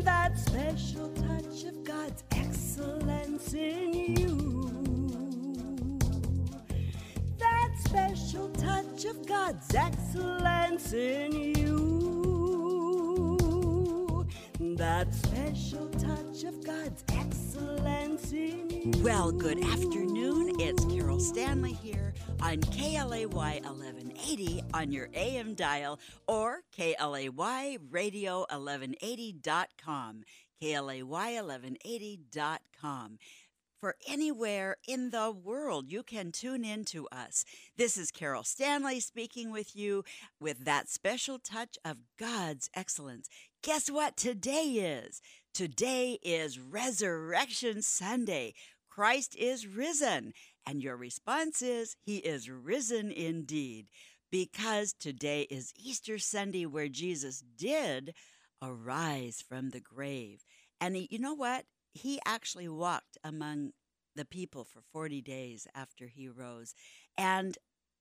that special touch of God's excellence in you. That special touch of God's excellence in you. That special touch of God's excellence in you. Well, good afternoon. It's Carol Stanley here on KLAY 1180 on your AM dial or KLAY Radio 1180.com. KLAY 1180.com. For anywhere in the world, you can tune in to us. This is Carol Stanley speaking with you with that special touch of God's excellence. Guess what today is? Today is Resurrection Sunday. Christ is risen. And your response is, He is risen indeed. Because today is Easter Sunday, where Jesus did arise from the grave. And he, you know what? He actually walked among the people for 40 days after he rose. And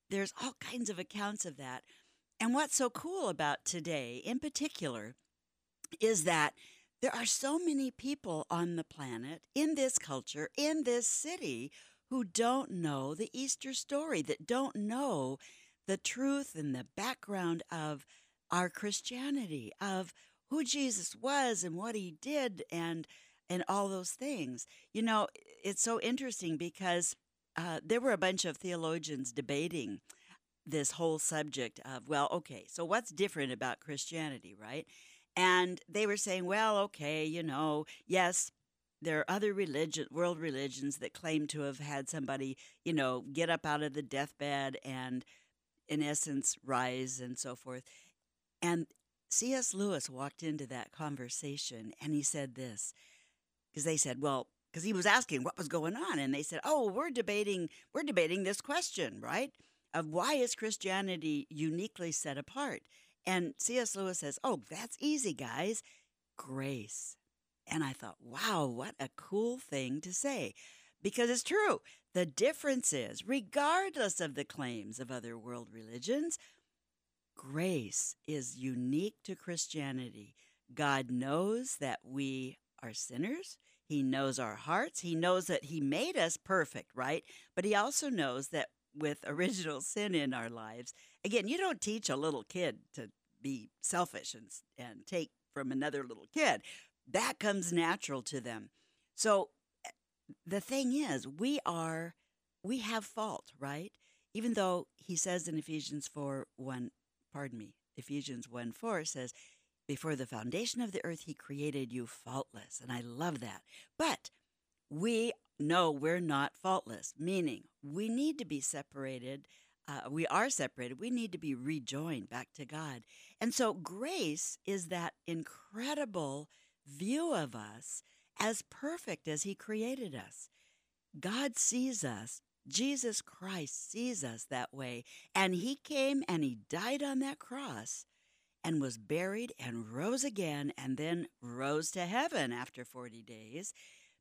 there's all kinds of accounts of that. And what's so cool about today, in particular, is that there are so many people on the planet, in this culture, in this city, who don't know the Easter story, that don't know the truth and the background of our Christianity, of who Jesus was and what he did and and all those things. You know, it's so interesting because uh, there were a bunch of theologians debating this whole subject of, well, okay, so what's different about Christianity, right? And they were saying, well, okay, you know, yes, there are other religion, world religions that claim to have had somebody, you know, get up out of the deathbed and, in essence, rise and so forth. And C.S. Lewis walked into that conversation and he said this because they said, well, because he was asking what was going on, and they said, oh, we're debating, we're debating this question, right? Of why is Christianity uniquely set apart? And C.S. Lewis says, oh, that's easy, guys. Grace. And I thought, wow, what a cool thing to say. Because it's true. The difference is, regardless of the claims of other world religions, grace is unique to Christianity. God knows that we are sinners. He knows our hearts. He knows that He made us perfect, right? But He also knows that with original sin in our lives, again, you don't teach a little kid to be selfish and, and take from another little kid that comes natural to them. So the thing is, we are, we have fault, right? Even though he says in Ephesians 4 1, pardon me, Ephesians 1 4 says, Before the foundation of the earth, he created you faultless. And I love that. But we know we're not faultless, meaning we need to be separated. Uh, we are separated. We need to be rejoined back to God. And so grace is that incredible view of us as perfect as He created us. God sees us. Jesus Christ sees us that way. And He came and He died on that cross and was buried and rose again and then rose to heaven after 40 days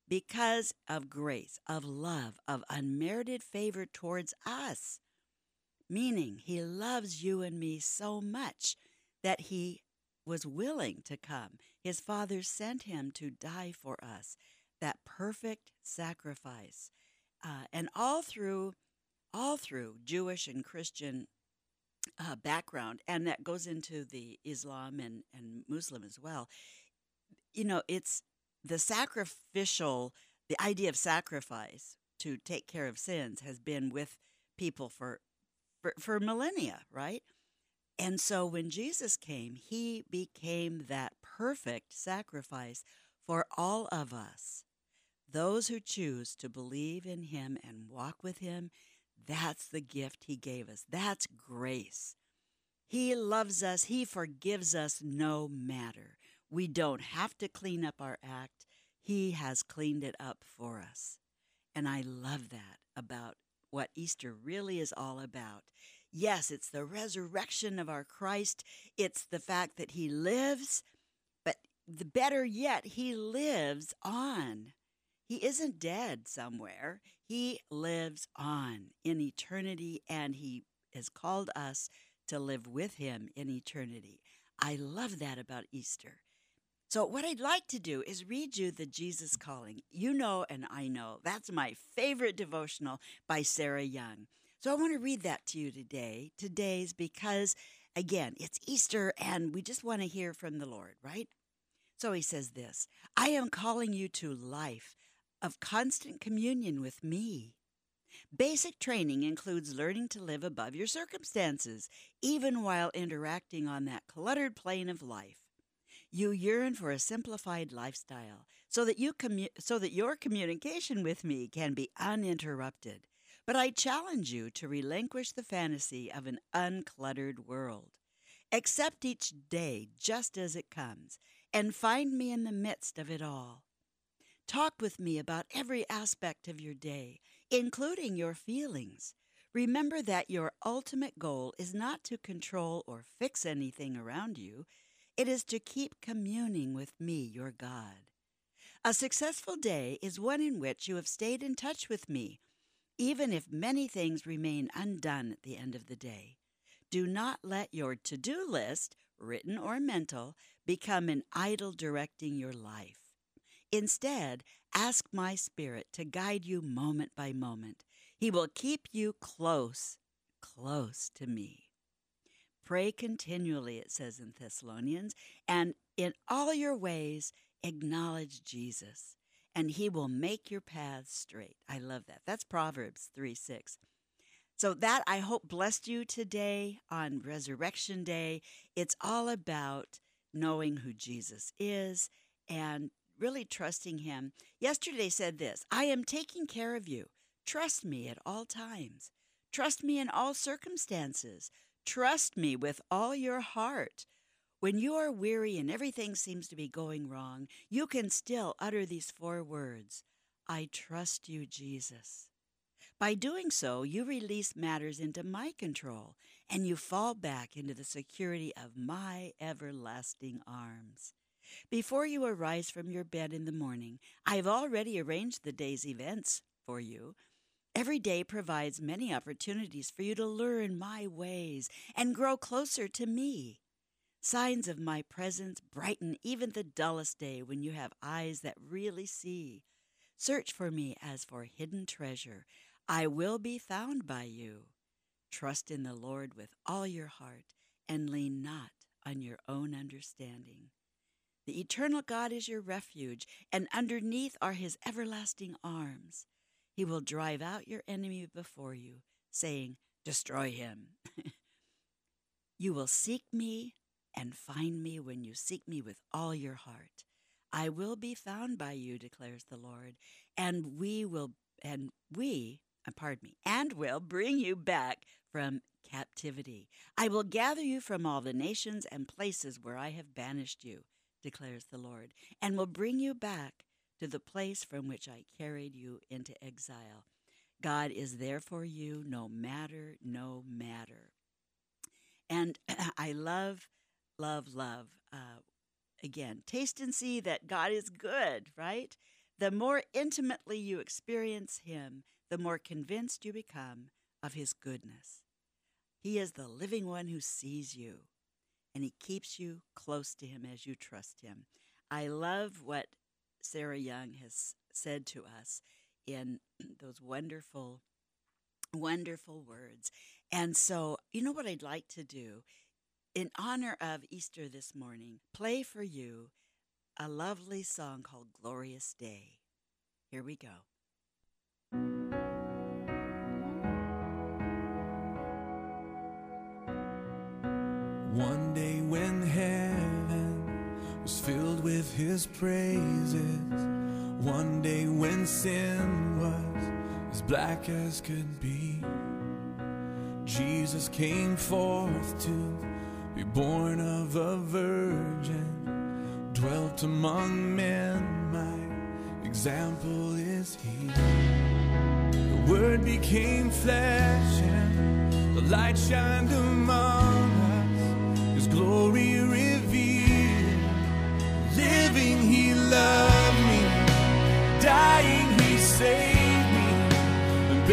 because of grace, of love, of unmerited favor towards us. Meaning, He loves you and me so much that He was willing to come. His Father sent him to die for us, that perfect sacrifice. Uh, and all through, all through Jewish and Christian uh, background, and that goes into the Islam and, and Muslim as well. You know, it's the sacrificial, the idea of sacrifice to take care of sins has been with people for for, for millennia, right? And so when Jesus came, he became that perfect sacrifice for all of us. Those who choose to believe in him and walk with him, that's the gift he gave us. That's grace. He loves us, he forgives us no matter. We don't have to clean up our act, he has cleaned it up for us. And I love that about what Easter really is all about. Yes, it's the resurrection of our Christ. It's the fact that he lives, the better yet, he lives on. He isn't dead somewhere. He lives on in eternity, and he has called us to live with him in eternity. I love that about Easter. So, what I'd like to do is read you the Jesus Calling. You know, and I know that's my favorite devotional by Sarah Young. So, I want to read that to you today. Today's because, again, it's Easter and we just want to hear from the Lord, right? So, he says this I am calling you to life of constant communion with me. Basic training includes learning to live above your circumstances, even while interacting on that cluttered plane of life. You yearn for a simplified lifestyle so that you commu- so that your communication with me can be uninterrupted. But I challenge you to relinquish the fantasy of an uncluttered world. Accept each day just as it comes and find me in the midst of it all. Talk with me about every aspect of your day, including your feelings. Remember that your ultimate goal is not to control or fix anything around you. It is to keep communing with me, your God. A successful day is one in which you have stayed in touch with me, even if many things remain undone at the end of the day. Do not let your to do list, written or mental, become an idol directing your life. Instead, ask my Spirit to guide you moment by moment. He will keep you close, close to me. Pray continually, it says in Thessalonians, and in all your ways acknowledge Jesus, and he will make your paths straight. I love that. That's Proverbs 3 6. So, that I hope blessed you today on Resurrection Day. It's all about knowing who Jesus is and really trusting him. Yesterday said this I am taking care of you. Trust me at all times. Trust me in all circumstances. Trust me with all your heart. When you are weary and everything seems to be going wrong, you can still utter these four words I trust you, Jesus. By doing so, you release matters into my control and you fall back into the security of my everlasting arms. Before you arise from your bed in the morning, I have already arranged the day's events for you Every day provides many opportunities for you to learn my ways and grow closer to me. Signs of my presence brighten even the dullest day when you have eyes that really see. Search for me as for hidden treasure. I will be found by you. Trust in the Lord with all your heart and lean not on your own understanding. The eternal God is your refuge, and underneath are his everlasting arms. He will drive out your enemy before you, saying, Destroy him. you will seek me and find me when you seek me with all your heart. I will be found by you, declares the Lord, and we will, and we, pardon me, and will bring you back from captivity. I will gather you from all the nations and places where I have banished you, declares the Lord, and will bring you back to the place from which I carried you into exile. God is there for you no matter, no matter. And I love, love, love. Uh, again, taste and see that God is good, right? The more intimately you experience Him, the more convinced you become of His goodness. He is the living one who sees you, and He keeps you close to Him as you trust Him. I love what Sarah Young has said to us in those wonderful, wonderful words. And so, you know what I'd like to do? In honor of Easter this morning, play for you a lovely song called Glorious Day. Here we go. His praises. One day when sin was as black as could be, Jesus came forth to be born of a virgin, dwelt among men. My example is he. The word became flesh and the light shined among he saved me. And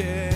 and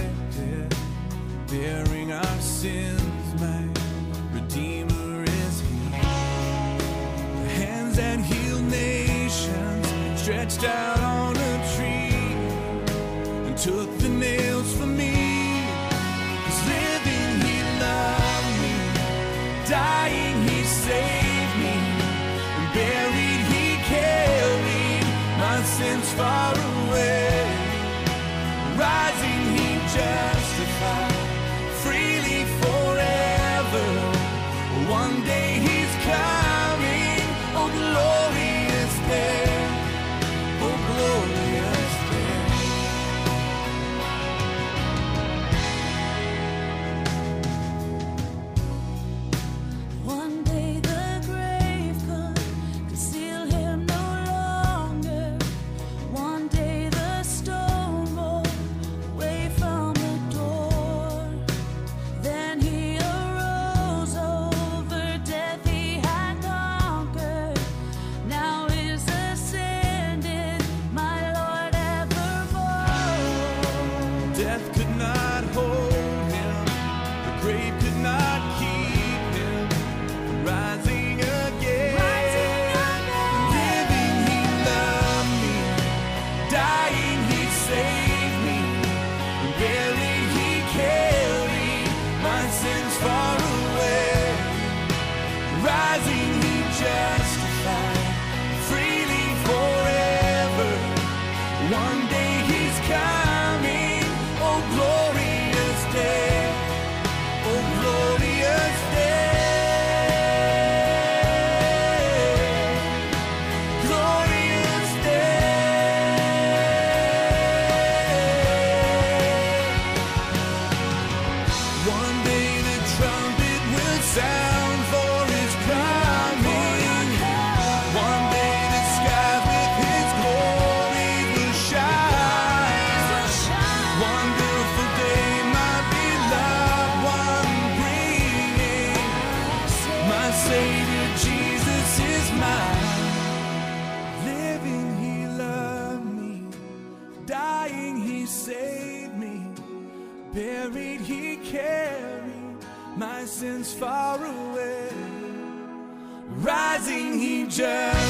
Rising,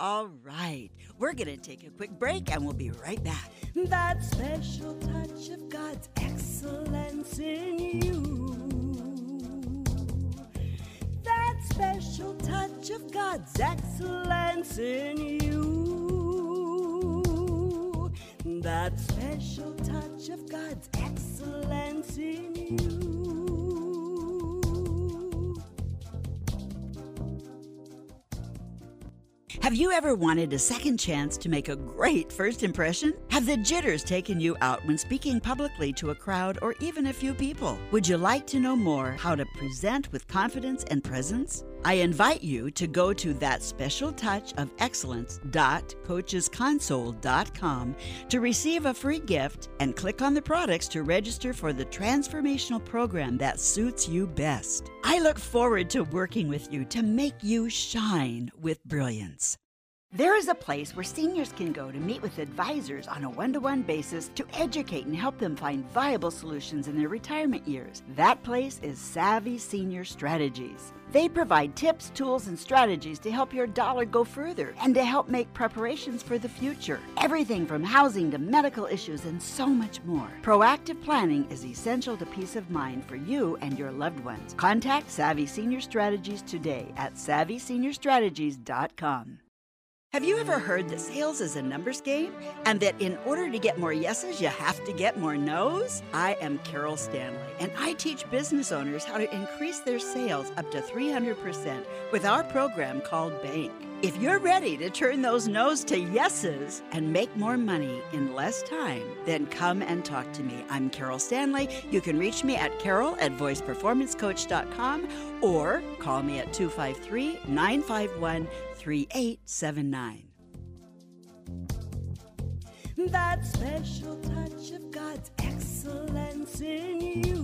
All right, we're going to take a quick break and we'll be right back. That special touch of God's excellence in you. That special touch of God's excellence in you. That special touch of God's excellence in you. Have you ever wanted a second chance to make a great first impression? Have the jitters taken you out when speaking publicly to a crowd or even a few people? Would you like to know more how to present with confidence and presence? I invite you to go to that special touch of excellence.coachesconsole.com to receive a free gift and click on the products to register for the transformational program that suits you best. I look forward to working with you to make you shine with brilliance. There is a place where seniors can go to meet with advisors on a one to one basis to educate and help them find viable solutions in their retirement years. That place is Savvy Senior Strategies. They provide tips, tools, and strategies to help your dollar go further and to help make preparations for the future. Everything from housing to medical issues and so much more. Proactive planning is essential to peace of mind for you and your loved ones. Contact Savvy Senior Strategies today at savvyseniorstrategies.com. Have you ever heard that sales is a numbers game and that in order to get more yeses, you have to get more nos? I am Carol Stanley, and I teach business owners how to increase their sales up to 300% with our program called Bank. If you're ready to turn those no's to yeses and make more money in less time, then come and talk to me. I'm Carol Stanley. You can reach me at carol at voiceperformancecoach.com or call me at 253 951 3879. That special touch of God's excellence in you.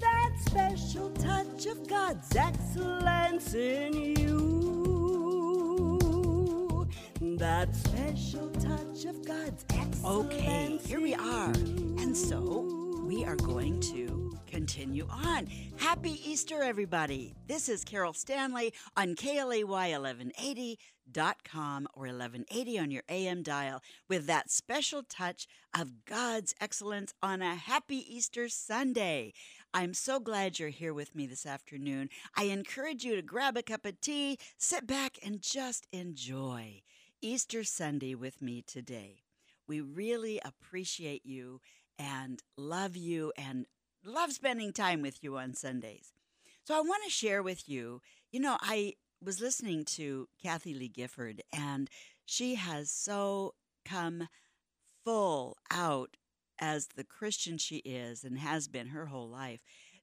That special touch of God's excellence in you. That special touch of God's excellence. Okay, here we are. And so we are going to continue on. Happy Easter, everybody. This is Carol Stanley on KLAY1180.com or 1180 on your AM dial with that special touch of God's excellence on a happy Easter Sunday. I'm so glad you're here with me this afternoon. I encourage you to grab a cup of tea, sit back, and just enjoy Easter Sunday with me today. We really appreciate you and love you and love spending time with you on Sundays. So I want to share with you, you know, I was listening to Kathie Lee Gifford and she has so come full out as the Christian she is and has been her whole life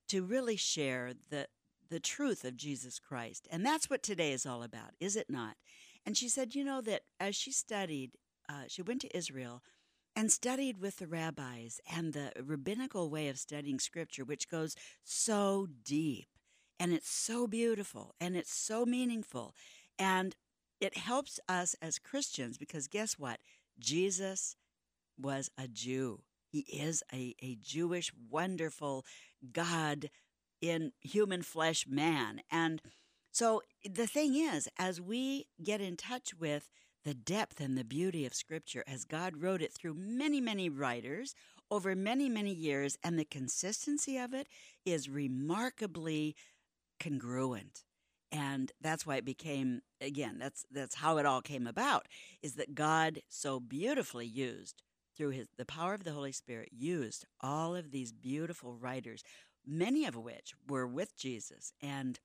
to really share the the truth of Jesus Christ. And that's what today is all about, is it not? And she said, you know, that as she studied, uh, she went to Israel and studied with the rabbis and the rabbinical way of studying scripture, which goes so deep and it's so beautiful and it's so meaningful. And it helps us as Christians because guess what? Jesus was a Jew. He is a, a Jewish, wonderful God in human flesh man. And so the thing is, as we get in touch with the depth and the beauty of Scripture, as God wrote it through many, many writers over many, many years, and the consistency of it is remarkably congruent. And that's why it became again, that's that's how it all came about, is that God so beautifully used through his the power of the Holy Spirit used all of these beautiful writers, many of which were with Jesus and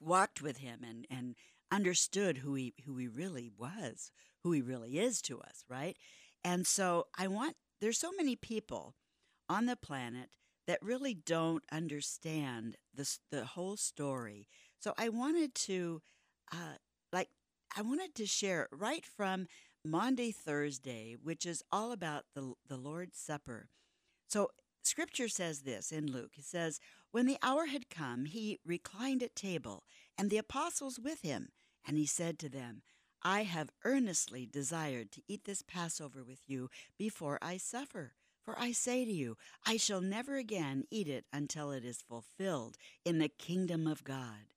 walked with him and and understood who he who he really was, who he really is to us, right? And so I want there's so many people on the planet that really don't understand the the whole story. So I wanted to uh like I wanted to share right from Maundy Thursday, which is all about the the Lord's Supper. So scripture says this in Luke. It says, "When the hour had come, he reclined at table, and the apostles with him, and he said to them, I have earnestly desired to eat this Passover with you before I suffer. For I say to you, I shall never again eat it until it is fulfilled in the kingdom of God.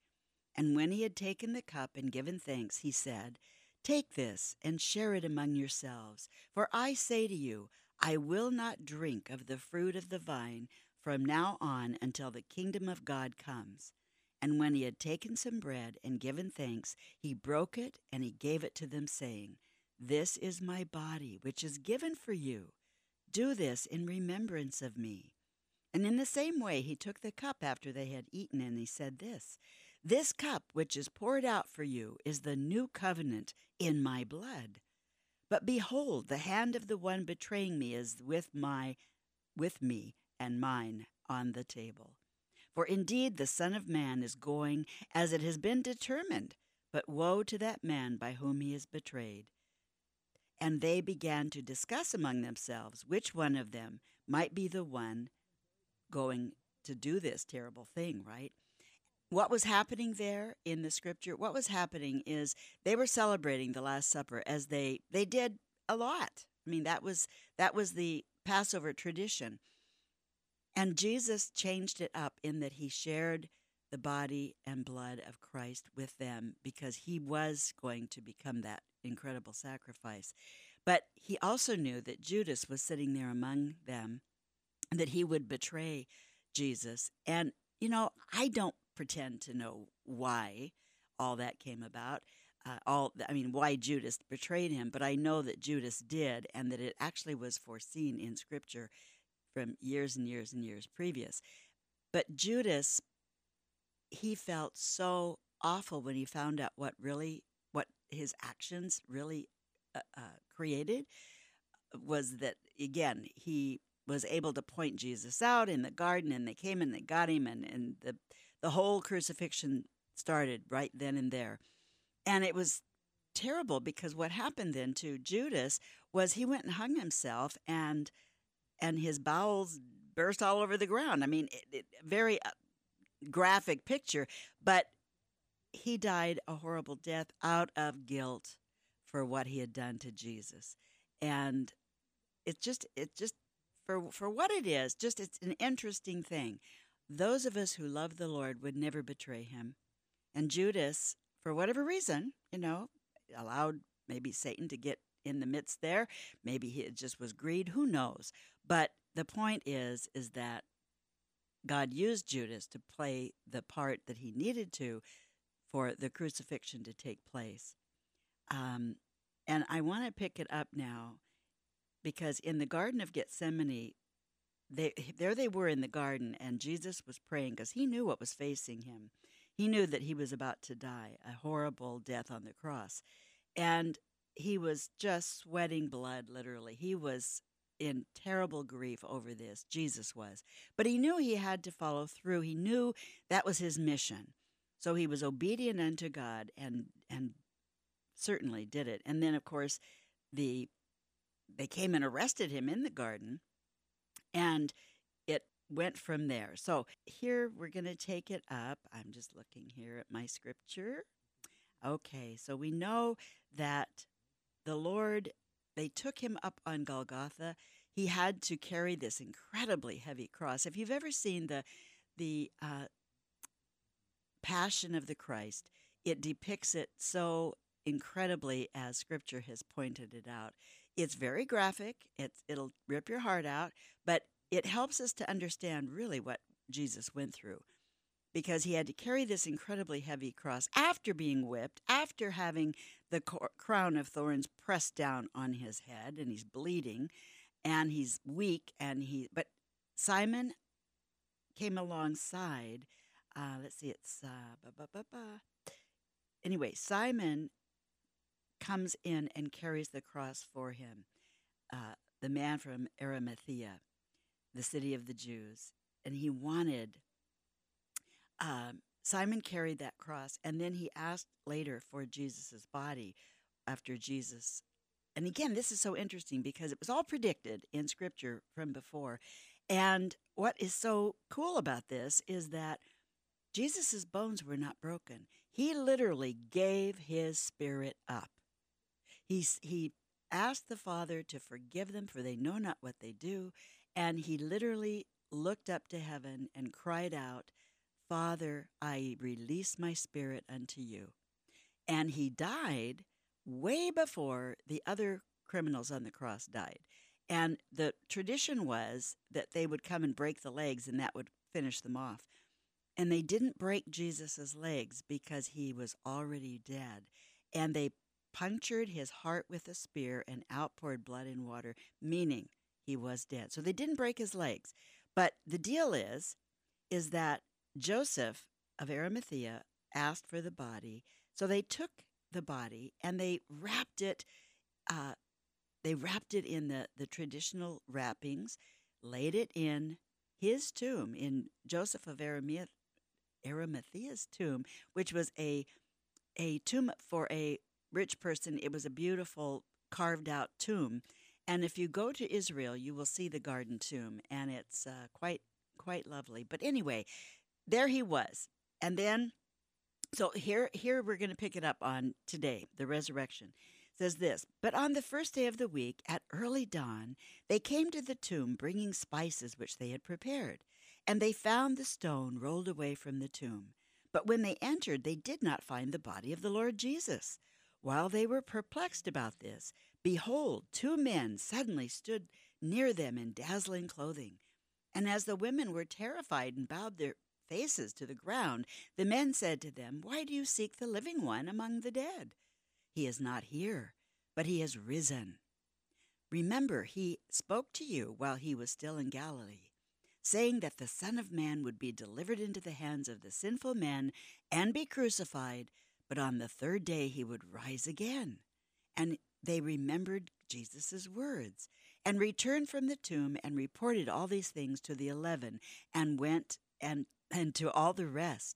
And when he had taken the cup and given thanks, he said, Take this and share it among yourselves. For I say to you, I will not drink of the fruit of the vine from now on until the kingdom of God comes. And when he had taken some bread and given thanks, he broke it and he gave it to them, saying, This is my body, which is given for you. Do this in remembrance of me. And in the same way, he took the cup after they had eaten, and he said this This cup which is poured out for you is the new covenant in my blood. But behold, the hand of the one betraying me is with my with me and mine on the table. For indeed the Son of Man is going as it has been determined, but woe to that man by whom he is betrayed. And they began to discuss among themselves which one of them might be the one going to do this terrible thing, right? What was happening there in the scripture? What was happening is they were celebrating the Last Supper as they they did a lot. I mean, that was that was the Passover tradition. And Jesus changed it up in that he shared the body and blood of Christ with them because he was going to become that incredible sacrifice. But he also knew that Judas was sitting there among them, that he would betray Jesus. And, you know, I don't pretend to know why all that came about. Uh, all I mean, why Judas betrayed him, but I know that Judas did, and that it actually was foreseen in Scripture from years and years and years previous. But Judas, he felt so awful when he found out what really what his actions really uh, uh, created was that again he was able to point Jesus out in the garden, and they came and they got him, and and the the whole crucifixion started right then and there, and it was terrible because what happened then to Judas was he went and hung himself, and and his bowels burst all over the ground. I mean, it, it, very uh, graphic picture, but he died a horrible death out of guilt for what he had done to Jesus. And it's just it just for for what it is, just it's an interesting thing. Those of us who love the Lord would never betray him. And Judas, for whatever reason, you know, allowed maybe Satan to get in the midst there. Maybe it just was greed, who knows. But the point is is that God used Judas to play the part that he needed to for the crucifixion to take place. Um, and I want to pick it up now because in the Garden of Gethsemane, they, there they were in the garden, and Jesus was praying because he knew what was facing him. He knew that he was about to die, a horrible death on the cross. And he was just sweating blood, literally. He was in terrible grief over this. Jesus was. But he knew he had to follow through. He knew that was his mission. So he was obedient unto God and and certainly did it. And then of course the they came and arrested him in the garden and it went from there. So here we're going to take it up. I'm just looking here at my scripture. Okay, so we know that the Lord they took him up on Golgotha. He had to carry this incredibly heavy cross. If you've ever seen the the uh, Passion of the Christ, it depicts it so incredibly as Scripture has pointed it out. It's very graphic. It's it'll rip your heart out, but it helps us to understand really what Jesus went through because he had to carry this incredibly heavy cross after being whipped, after having the cor- crown of thorns pressed down on his head, and he's bleeding, and he's weak, and he. But Simon came alongside. Uh, let's see, it's uh, ba, ba, ba, ba. anyway. Simon comes in and carries the cross for him. Uh, the man from Arimathea, the city of the Jews, and he wanted um, Simon carried that cross, and then he asked later for Jesus' body after Jesus. And again, this is so interesting because it was all predicted in Scripture from before. And what is so cool about this is that Jesus' bones were not broken. He literally gave his spirit up. He, he asked the Father to forgive them, for they know not what they do. And he literally looked up to heaven and cried out, Father, I release my spirit unto you. And he died way before the other criminals on the cross died. And the tradition was that they would come and break the legs and that would finish them off. And they didn't break Jesus' legs because he was already dead. And they punctured his heart with a spear and outpoured blood and water, meaning he was dead. So they didn't break his legs. But the deal is, is that Joseph of Arimathea asked for the body, so they took the body and they wrapped it. Uh, they wrapped it in the, the traditional wrappings, laid it in his tomb, in Joseph of Aramea, Arimathea's tomb, which was a a tomb for a rich person. It was a beautiful carved out tomb, and if you go to Israel, you will see the Garden Tomb, and it's uh, quite quite lovely. But anyway, there he was. And then so here here we're going to pick it up on today, the resurrection. Says this, but on the first day of the week at early dawn, they came to the tomb bringing spices which they had prepared, and they found the stone rolled away from the tomb. But when they entered, they did not find the body of the Lord Jesus. While they were perplexed about this, behold, two men suddenly stood near them in dazzling clothing. And as the women were terrified and bowed their faces to the ground, the men said to them, Why do you seek the living one among the dead? He is not here, but he has risen. Remember, he spoke to you while he was still in Galilee. saying that the Son of Man would be delivered into the hands of the sinful men and be crucified, but on the third day he would rise again. And they remembered Jesus' words and returned from the tomb and reported all these things to the eleven and went and, and to all the rest.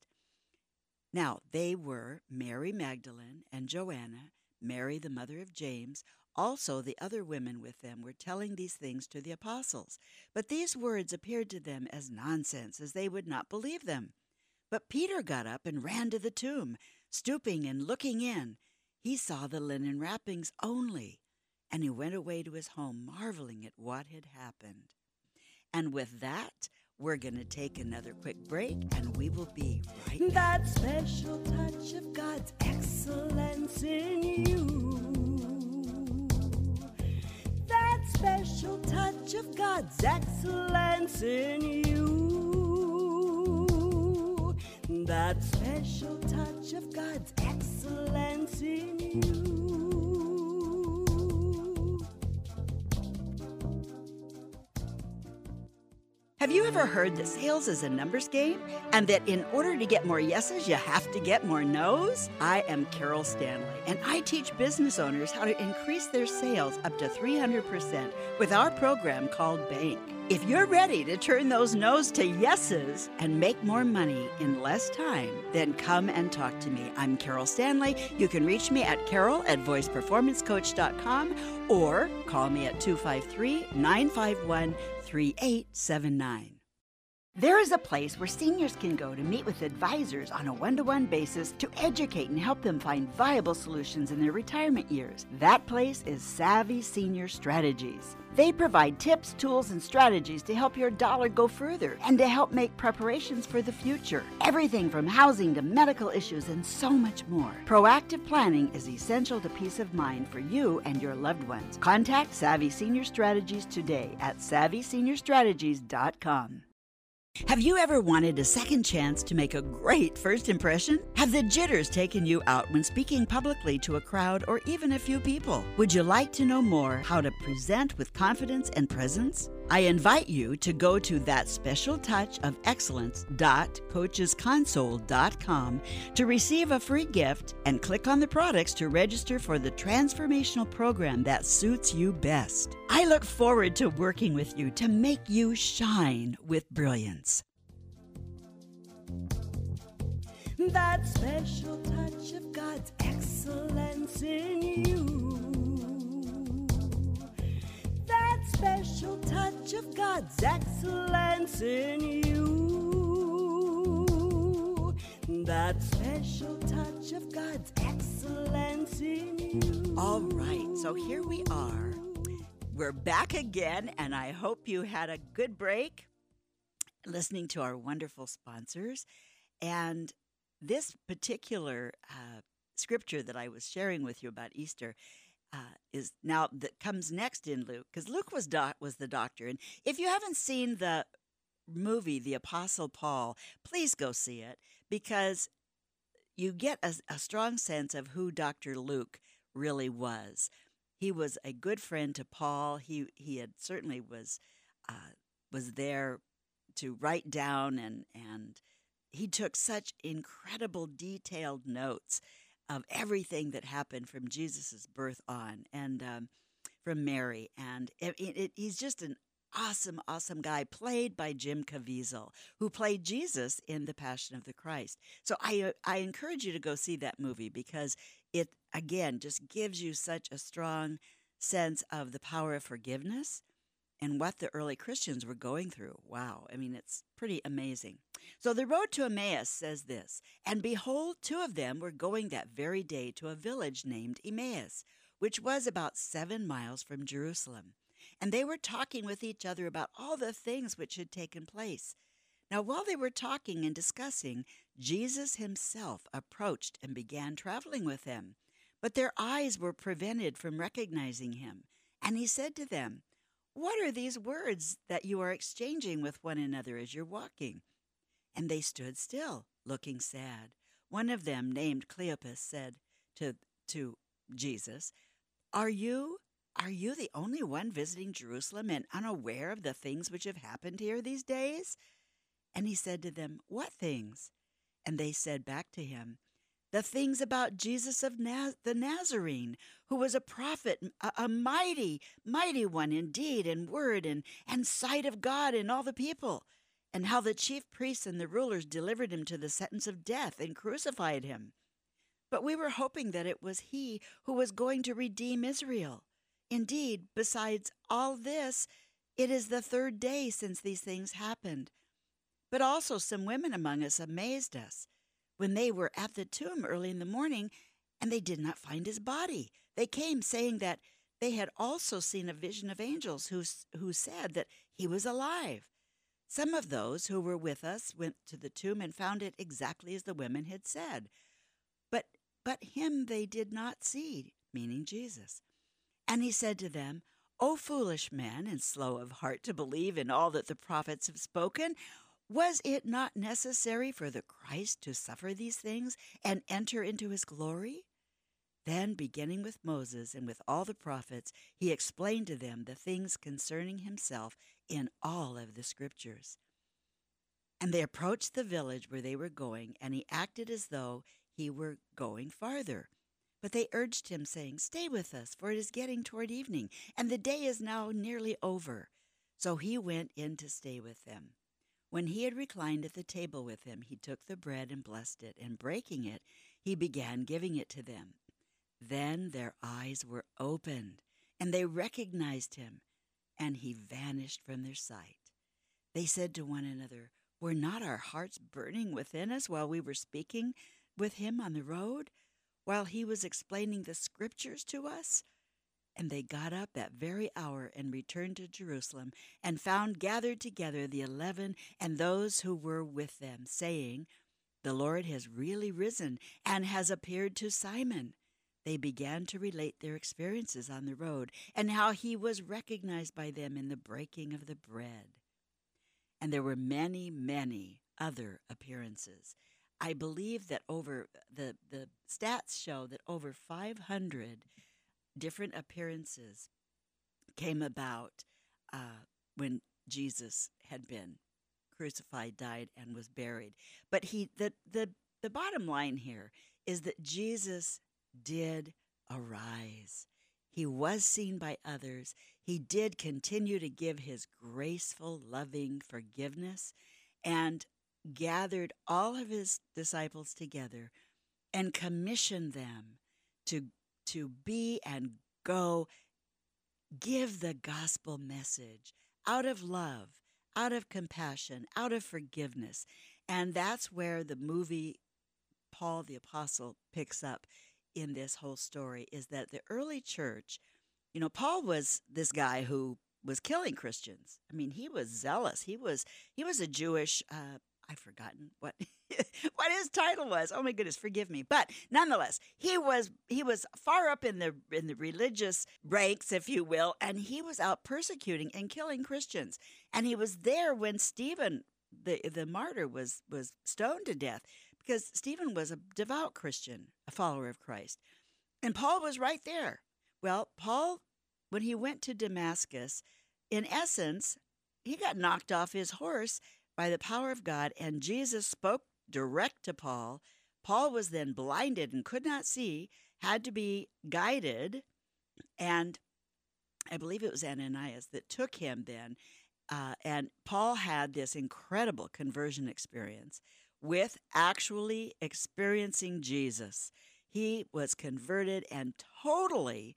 Now they were Mary Magdalene and Joanna, Mary the mother of James, also, the other women with them were telling these things to the apostles. But these words appeared to them as nonsense, as they would not believe them. But Peter got up and ran to the tomb, stooping and looking in. He saw the linen wrappings only, and he went away to his home, marveling at what had happened. And with that, we're going to take another quick break, and we will be right back. That special touch of God's excellence in you. That special touch of God's excellence in you. That special touch of God's excellence in you. Have you ever heard that sales is a numbers game and that in order to get more yeses, you have to get more nos? I am Carol Stanley, and I teach business owners how to increase their sales up to 300% with our program called Bank. If you're ready to turn those no's to yeses and make more money in less time, then come and talk to me. I'm Carol Stanley. You can reach me at carol at voiceperformancecoach.com or call me at 253 951 3879. There is a place where seniors can go to meet with advisors on a one to one basis to educate and help them find viable solutions in their retirement years. That place is Savvy Senior Strategies. They provide tips, tools, and strategies to help your dollar go further and to help make preparations for the future. Everything from housing to medical issues and so much more. Proactive planning is essential to peace of mind for you and your loved ones. Contact Savvy Senior Strategies today at savvyseniorstrategies.com. Have you ever wanted a second chance to make a great first impression? Have the jitters taken you out when speaking publicly to a crowd or even a few people? Would you like to know more how to present with confidence and presence? I invite you to go to that special touch of excellence.coachesconsole.com to receive a free gift and click on the products to register for the transformational program that suits you best. I look forward to working with you to make you shine with brilliance. That special touch of God's excellence in you. Special touch of God's excellence in you. That special touch of God's excellence in you. All right, so here we are. We're back again, and I hope you had a good break listening to our wonderful sponsors. And this particular uh, scripture that I was sharing with you about Easter uh, is now that comes next in Luke because Luke was doc- was the doctor, and if you haven't seen the movie The Apostle Paul, please go see it because you get a, a strong sense of who Doctor Luke really was. He was a good friend to Paul. He he had certainly was uh, was there to write down and and he took such incredible detailed notes of everything that happened from Jesus' birth on and um, from Mary. And it, it, he's just an awesome, awesome guy, played by Jim Caviezel, who played Jesus in The Passion of the Christ. So I, uh, I encourage you to go see that movie because it, again, just gives you such a strong sense of the power of forgiveness and what the early Christians were going through. Wow. I mean, it's pretty amazing. So the road to Emmaus says this And behold, two of them were going that very day to a village named Emmaus, which was about seven miles from Jerusalem. And they were talking with each other about all the things which had taken place. Now, while they were talking and discussing, Jesus himself approached and began traveling with them. But their eyes were prevented from recognizing him. And he said to them, what are these words that you are exchanging with one another as you're walking? And they stood still, looking sad. One of them, named Cleopas, said to, to Jesus, Are you Are you the only one visiting Jerusalem and unaware of the things which have happened here these days? And he said to them, What things? And they said back to him, The things about Jesus of Naz- the Nazarene, who was a prophet, a, a mighty, mighty one indeed in word and, and sight of God and all the people, and how the chief priests and the rulers delivered him to the sentence of death and crucified him. But we were hoping that it was he who was going to redeem Israel. Indeed, besides all this, it is the third day since these things happened. But also some women among us amazed us when they were at the tomb early in the morning and they did not find his body. They came saying that they had also seen a vision of angels who, who said that he was alive. Some of those who were with us went to the tomb and found it exactly as the women had said. But but him they did not see, meaning Jesus. And he said to them, O foolish men and slow of heart to believe in all that the prophets have spoken, was it not necessary for the Christ to suffer these things and enter into his glory? Then, beginning with Moses and with all the prophets, he explained to them the things concerning himself in all of the scriptures. And they approached the village where they were going, and he acted as though he were going farther. But they urged him, saying, Stay with us, for it is getting toward evening, and the day is now nearly over. So he went in to stay with them. When he had reclined at the table with them, he took the bread and blessed it, and breaking it, he began giving it to them. Then their eyes were opened, and they recognized him, and he vanished from their sight. They said to one another, Were not our hearts burning within us while we were speaking with him on the road, while he was explaining the scriptures to us? And they got up that very hour and returned to Jerusalem, and found gathered together the eleven and those who were with them, saying, The Lord has really risen and has appeared to Simon. They began to relate their experiences on the road and how he was recognized by them in the breaking of the bread. And there were many, many other appearances. I believe that over the, the stats show that over 500 different appearances came about uh, when Jesus had been crucified, died, and was buried. But he the the the bottom line here is that Jesus did arise. He was seen by others. He did continue to give his graceful, loving forgiveness and gathered all of his disciples together and commissioned them to, to be and go give the gospel message out of love, out of compassion, out of forgiveness. And that's where the movie Paul the Apostle picks up in this whole story is that the early church, you know, Paul was this guy who was killing Christians. I mean, he was zealous. He was he was a Jewish uh, I've forgotten what what his title was. Oh my goodness, forgive me. But nonetheless, he was he was far up in the in the religious ranks, if you will, and he was out persecuting and killing Christians. And he was there when Stephen, the the martyr, was was stoned to death because Stephen was a devout Christian, a follower of Christ, and Paul was right there. Well, Paul, when he went to Damascus, in essence, he got knocked off his horse by the power of God, and Jesus spoke direct to Paul. Paul was then blinded and could not see, had to be guided, and I believe it was Ananias that took him then. Uh, and Paul had this incredible conversion experience with actually experiencing Jesus. He was converted and totally,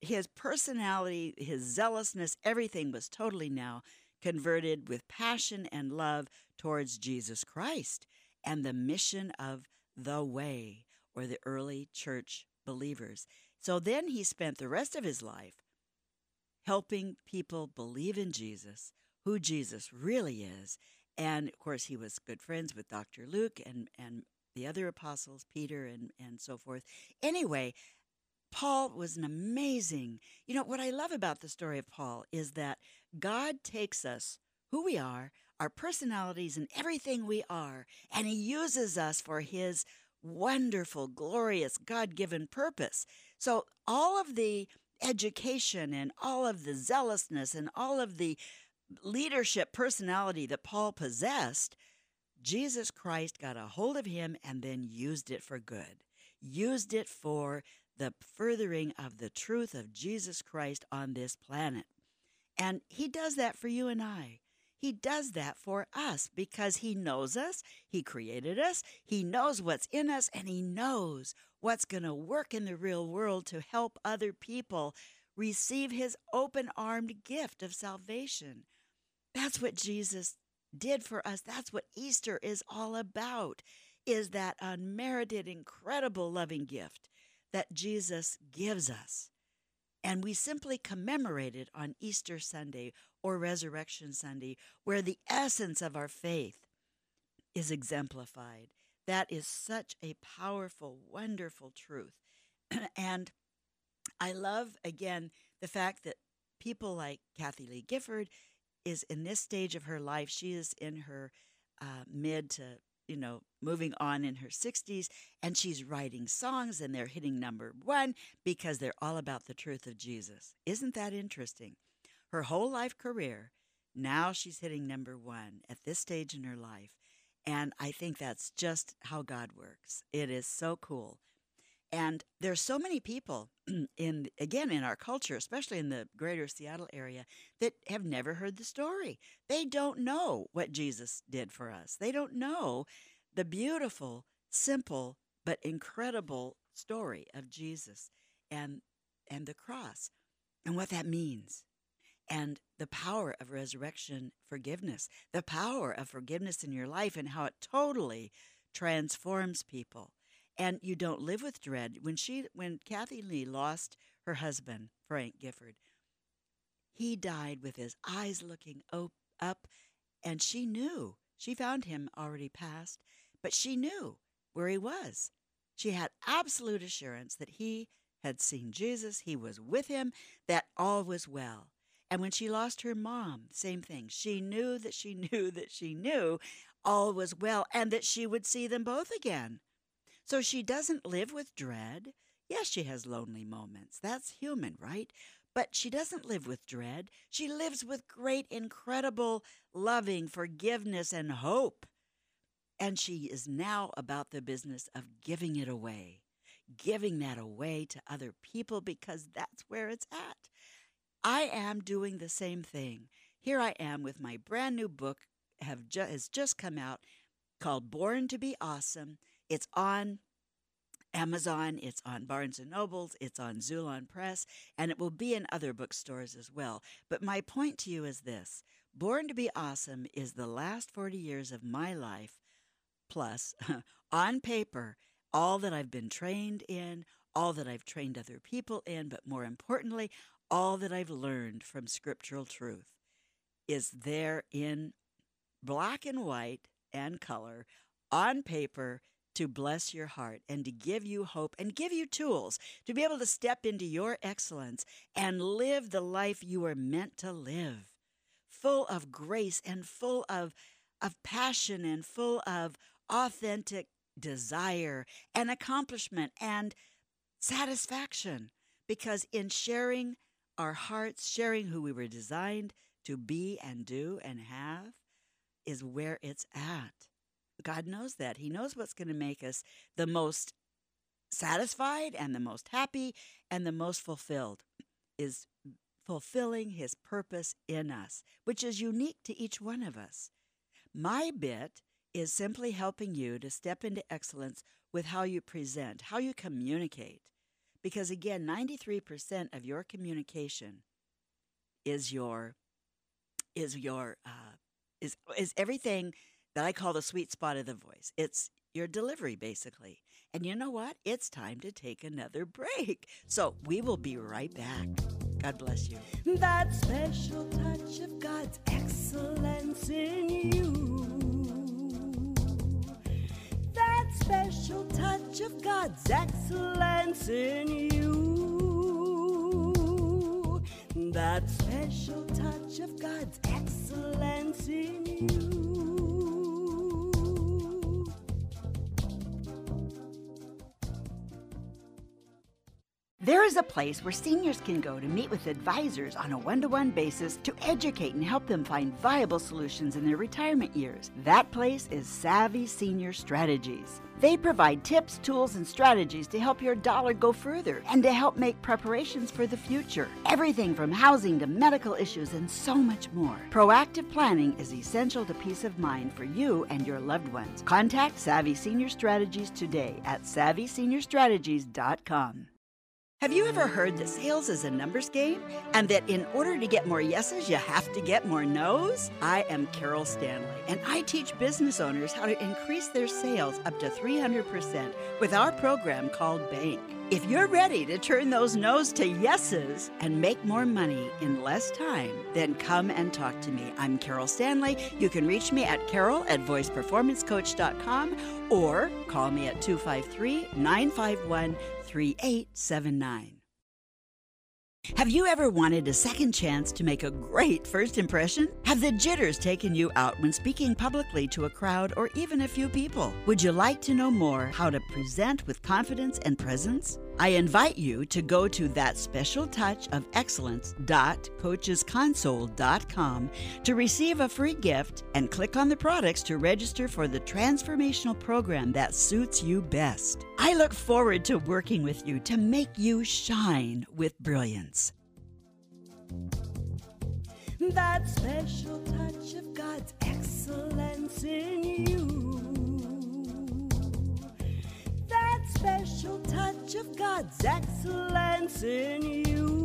his personality, his zealousness, everything was totally now converted with passion and love towards Jesus Christ and the mission of the way or the early church believers. So then he spent the rest of his life helping people believe in Jesus, who Jesus really is. And of course, he was good friends with Dr. Luke and, and the other apostles, Peter and, and so forth. Anyway, Paul was an amazing. You know, what I love about the story of Paul is that God takes us, who we are, our personalities, and everything we are, and He uses us for His wonderful, glorious, God given purpose. So, all of the education and all of the zealousness and all of the leadership personality that Paul possessed, Jesus Christ got a hold of him and then used it for good, used it for the furthering of the truth of Jesus Christ on this planet. And he does that for you and I. He does that for us because He knows us, He created us, He knows what's in us, and He knows what's going to work in the real world to help other people receive His open armed gift of salvation. That's what Jesus did for us. That's what Easter is all about. Is that unmerited, incredible loving gift that Jesus gives us. And we simply commemorate it on Easter Sunday or Resurrection Sunday, where the essence of our faith is exemplified. That is such a powerful, wonderful truth. and I love, again, the fact that people like Kathie Lee Gifford is in this stage of her life. She is in her uh, mid to, you know, moving on in her 60s, and she's writing songs and they're hitting number one because they're all about the truth of Jesus. Isn't that interesting? her whole life career. Now she's hitting number one at this stage in her life. And I think that's just how God works. It is so cool. And there's so many people in again in our culture, especially in the greater Seattle area, that have never heard the story. They don't know what Jesus did for us. They don't know the beautiful, simple, but incredible story of Jesus and and the cross and what that means and the power of resurrection forgiveness, the power of forgiveness in your life, and how it totally transforms people. And you don't live with dread. When she, when Kathie Lee lost her husband Frank Gifford, he died with his eyes looking up, and she knew she found him already passed, but she knew where he was. She had absolute assurance that he had seen Jesus, he was with him, that all was well. And when she lost her mom, same thing. She knew that she knew that she knew all was well and that she would see them both again. So she doesn't live with dread. Yes, she has lonely moments. That's human, right? But she doesn't live with dread. She lives with great, incredible, loving forgiveness and hope. And she is now about the business of giving it away, giving that away to other people because that's where it's at. I am doing the same thing. Here I am with my brand new book have ju- has just come out called Born to be Awesome. It's on Amazon, it's on Barnes and Nobles, it's on Xulon Press, and it will be in other bookstores as well. But my point to you is this Born to be Awesome is the last 40 years of my life, plus, on paper, all that I've been trained in, all that I've trained other people in, but more importantly, all that I've learned from scriptural truth is there in black and white and color on paper to bless your heart and to give you hope and give you tools to be able to step into your excellence and live the life you are meant to live, full of grace and full of, of passion and full of authentic desire and accomplishment and satisfaction. Because in sharing our hearts, sharing who we were designed to be and do and have, is where it's at. God knows that. He knows what's going to make us the most satisfied and the most happy and the most fulfilled is fulfilling his purpose in us, which is unique to each one of us. My bit is simply helping you to step into excellence with how you present, how you communicate, because again, 93% of your communication is your is your uh, is is everything that I call the sweet spot of the voice. It's your delivery basically. And you know what? It's time to take another break. So we will be right back. God bless you. That special touch of God's excellence in you. That special touch of God's excellence in you. That special touch of God's excellence in you. There is a place where seniors can go to meet with advisors on a one to one basis to educate and help them find viable solutions in their retirement years. That place is Savvy Senior Strategies. They provide tips, tools, and strategies to help your dollar go further and to help make preparations for the future. Everything from housing to medical issues and so much more. Proactive planning is essential to peace of mind for you and your loved ones. Contact Savvy Senior Strategies today at savvyseniorstrategies.com. Have you ever heard that sales is a numbers game and that in order to get more yeses, you have to get more nos? I am Carol Stanley, and I teach business owners how to increase their sales up to 300% with our program called Bank. If you're ready to turn those no's to yeses and make more money in less time, then come and talk to me. I'm Carol Stanley. You can reach me at carol at voiceperformancecoach.com or call me at 253 951 3879. Have you ever wanted a second chance to make a great first impression? Have the jitters taken you out when speaking publicly to a crowd or even a few people? Would you like to know more how to present with confidence and presence? I invite you to go to that special touch of excellence.coachesconsole.com to receive a free gift and click on the products to register for the transformational program that suits you best. I look forward to working with you to make you shine with brilliance. That special touch of God's excellence in you. Special touch of God's excellence in you.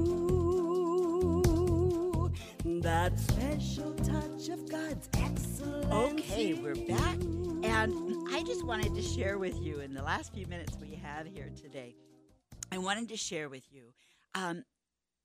That special touch of God's excellence. Okay, we're back. And I just wanted to share with you in the last few minutes we have here today, I wanted to share with you um,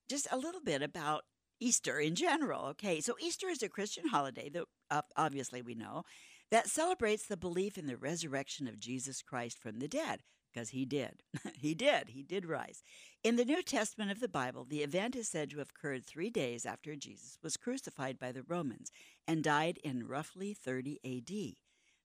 just a little bit about Easter in general. Okay, so Easter is a Christian holiday that uh, obviously we know that celebrates the belief in the resurrection of Jesus Christ from the dead. Because he did. he did. He did rise. In the New Testament of the Bible, the event is said to have occurred three days after Jesus was crucified by the Romans and died in roughly 30 AD.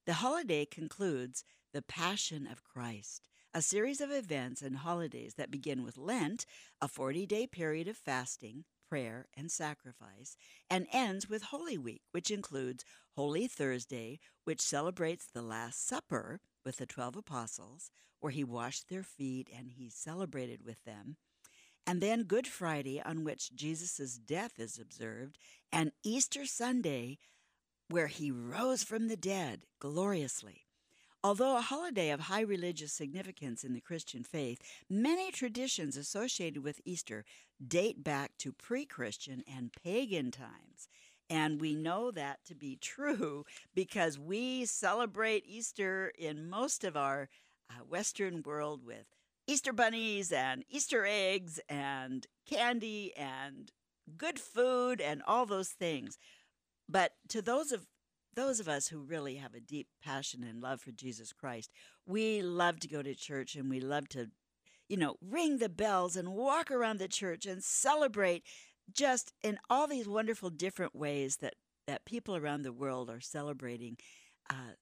The holiday concludes the Passion of Christ, a series of events and holidays that begin with Lent, a 40 day period of fasting, prayer, and sacrifice, and ends with Holy Week, which includes Holy Thursday, which celebrates the Last Supper with the 12 apostles, where he washed their feet and he celebrated with them. And then Good Friday, on which Jesus' death is observed, and Easter Sunday, where he rose from the dead gloriously. Although a holiday of high religious significance in the Christian faith, many traditions associated with Easter date back to pre Christian and pagan times. And we know that to be true because we celebrate Easter in most of our uh, Western world with Easter bunnies and Easter eggs and candy and good food and all those things. But to those of those of us who really have a deep passion and love for Jesus Christ, we love to go to church and we love to, you know, ring the bells and walk around the church and celebrate just in all these wonderful different ways that, that people around the world are celebrating uh,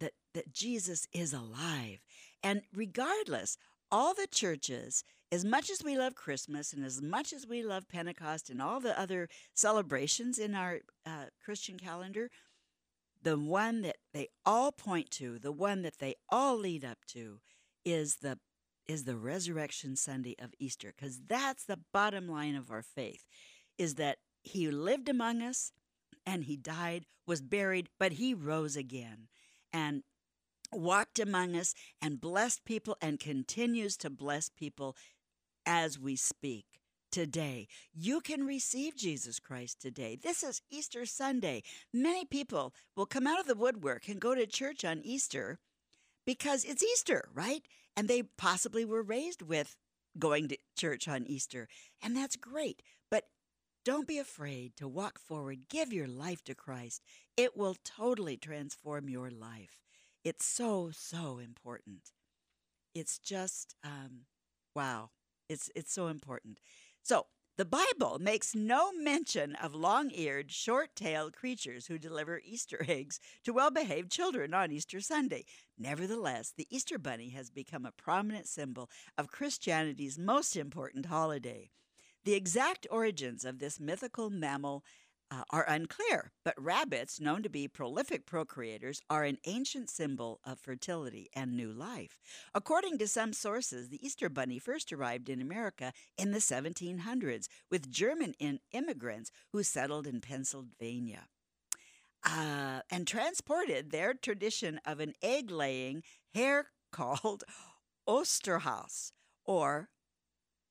that, that Jesus is alive. And regardless, all the churches, as much as we love Christmas and as much as we love Pentecost and all the other celebrations in our uh, Christian calendar, the one that they all point to, the one that they all lead up to, is the is the resurrection Sunday of Easter, because that's the bottom line of our faith, is that he lived among us and he died, was buried, but he rose again and walked among us and blessed people and continues to bless people as we speak today. You can receive Jesus Christ today. This is Easter Sunday. Many people will come out of the woodwork and go to church on Easter because it's Easter, right? And they possibly were raised with going to church on Easter. And that's great. But don't be afraid to walk forward. Give your life to Christ. It will totally transform your life. It's so, so important. It's just, um, wow. It's, it's so important. So, The Bible makes no mention of long eared, short tailed creatures who deliver Easter eggs to well behaved children on Easter Sunday. Nevertheless, the Easter Bunny has become a prominent symbol of Christianity's most important holiday. The exact origins of this mythical mammal uh, are unclear, but rabbits, known to be prolific procreators, are an ancient symbol of fertility and new life. According to some sources, the Easter Bunny first arrived in America in the 1700s with German in- immigrants who settled in Pennsylvania. Uh, and transported their tradition of an egg laying hare called Osterhaus, or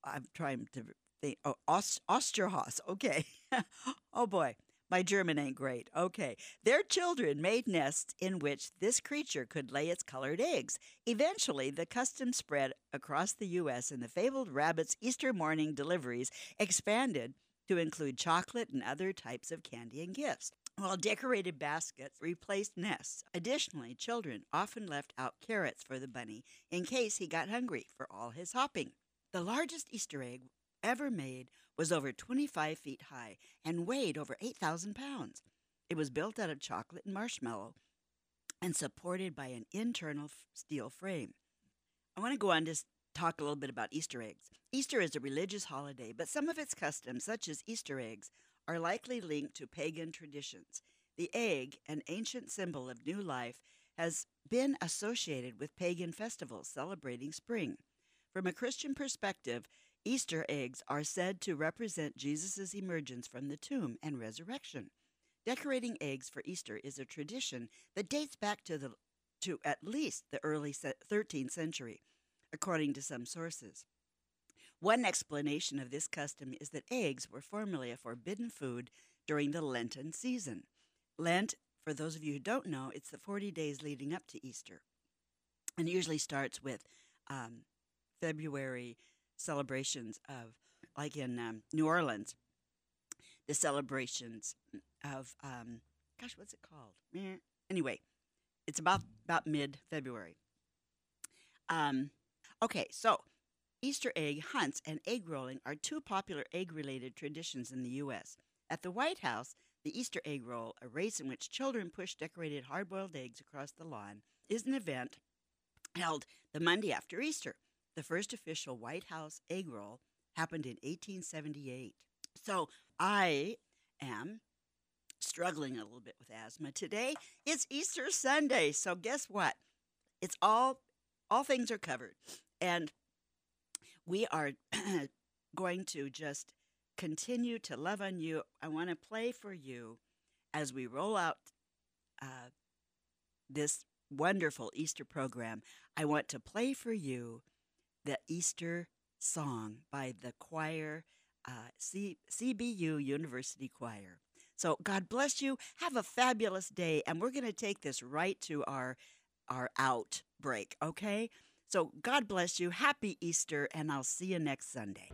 I'm trying to think, oh, Ost- Osterhaus, okay. oh boy, my German ain't great. Okay. Their children made nests in which this creature could lay its colored eggs. Eventually, the custom spread across the U.S., and the fabled rabbit's Easter morning deliveries expanded to include chocolate and other types of candy and gifts. While decorated baskets replaced nests, additionally, children often left out carrots for the bunny in case he got hungry for all his hopping. The largest Easter egg ever made was over 25 feet high and weighed over 8,000 pounds. It was built out of chocolate and marshmallow and supported by an internal steel frame. I want to go on to talk a little bit about Easter eggs. Easter is a religious holiday, but some of its customs, such as Easter eggs, are likely linked to pagan traditions. The egg, an ancient symbol of new life, has been associated with pagan festivals celebrating spring. From a Christian perspective, Easter eggs are said to represent Jesus' emergence from the tomb and resurrection. Decorating eggs for Easter is a tradition that dates back to the to at least the early 13th century, according to some sources. One explanation of this custom is that eggs were formerly a forbidden food during the Lenten season. Lent, for those of you who don't know, it's the 40 days leading up to Easter. And it usually starts with um, February celebrations of, like in um, New Orleans, the celebrations of, um, gosh, what's it called? Anyway, it's about about mid February. Um, okay, so Easter egg hunts and egg rolling are two popular egg related traditions in the U.S. At the White House, the Easter egg roll, a race in which children push decorated hard boiled eggs across the lawn, is an event held the Monday after Easter. The first official White House egg roll happened in 1878. So I am struggling a little bit with asthma today. It's Easter Sunday, so guess what? It's all all things are covered, and we are going to just continue to love on you. I want to play for you as we roll out uh, this wonderful Easter program. I want to play for you the Easter song by the choir, uh, C- CBU University Choir. So God bless you. Have a fabulous day, and we're going to take this right to our our out break. Okay. So God bless you. Happy Easter, and I'll see you next Sunday.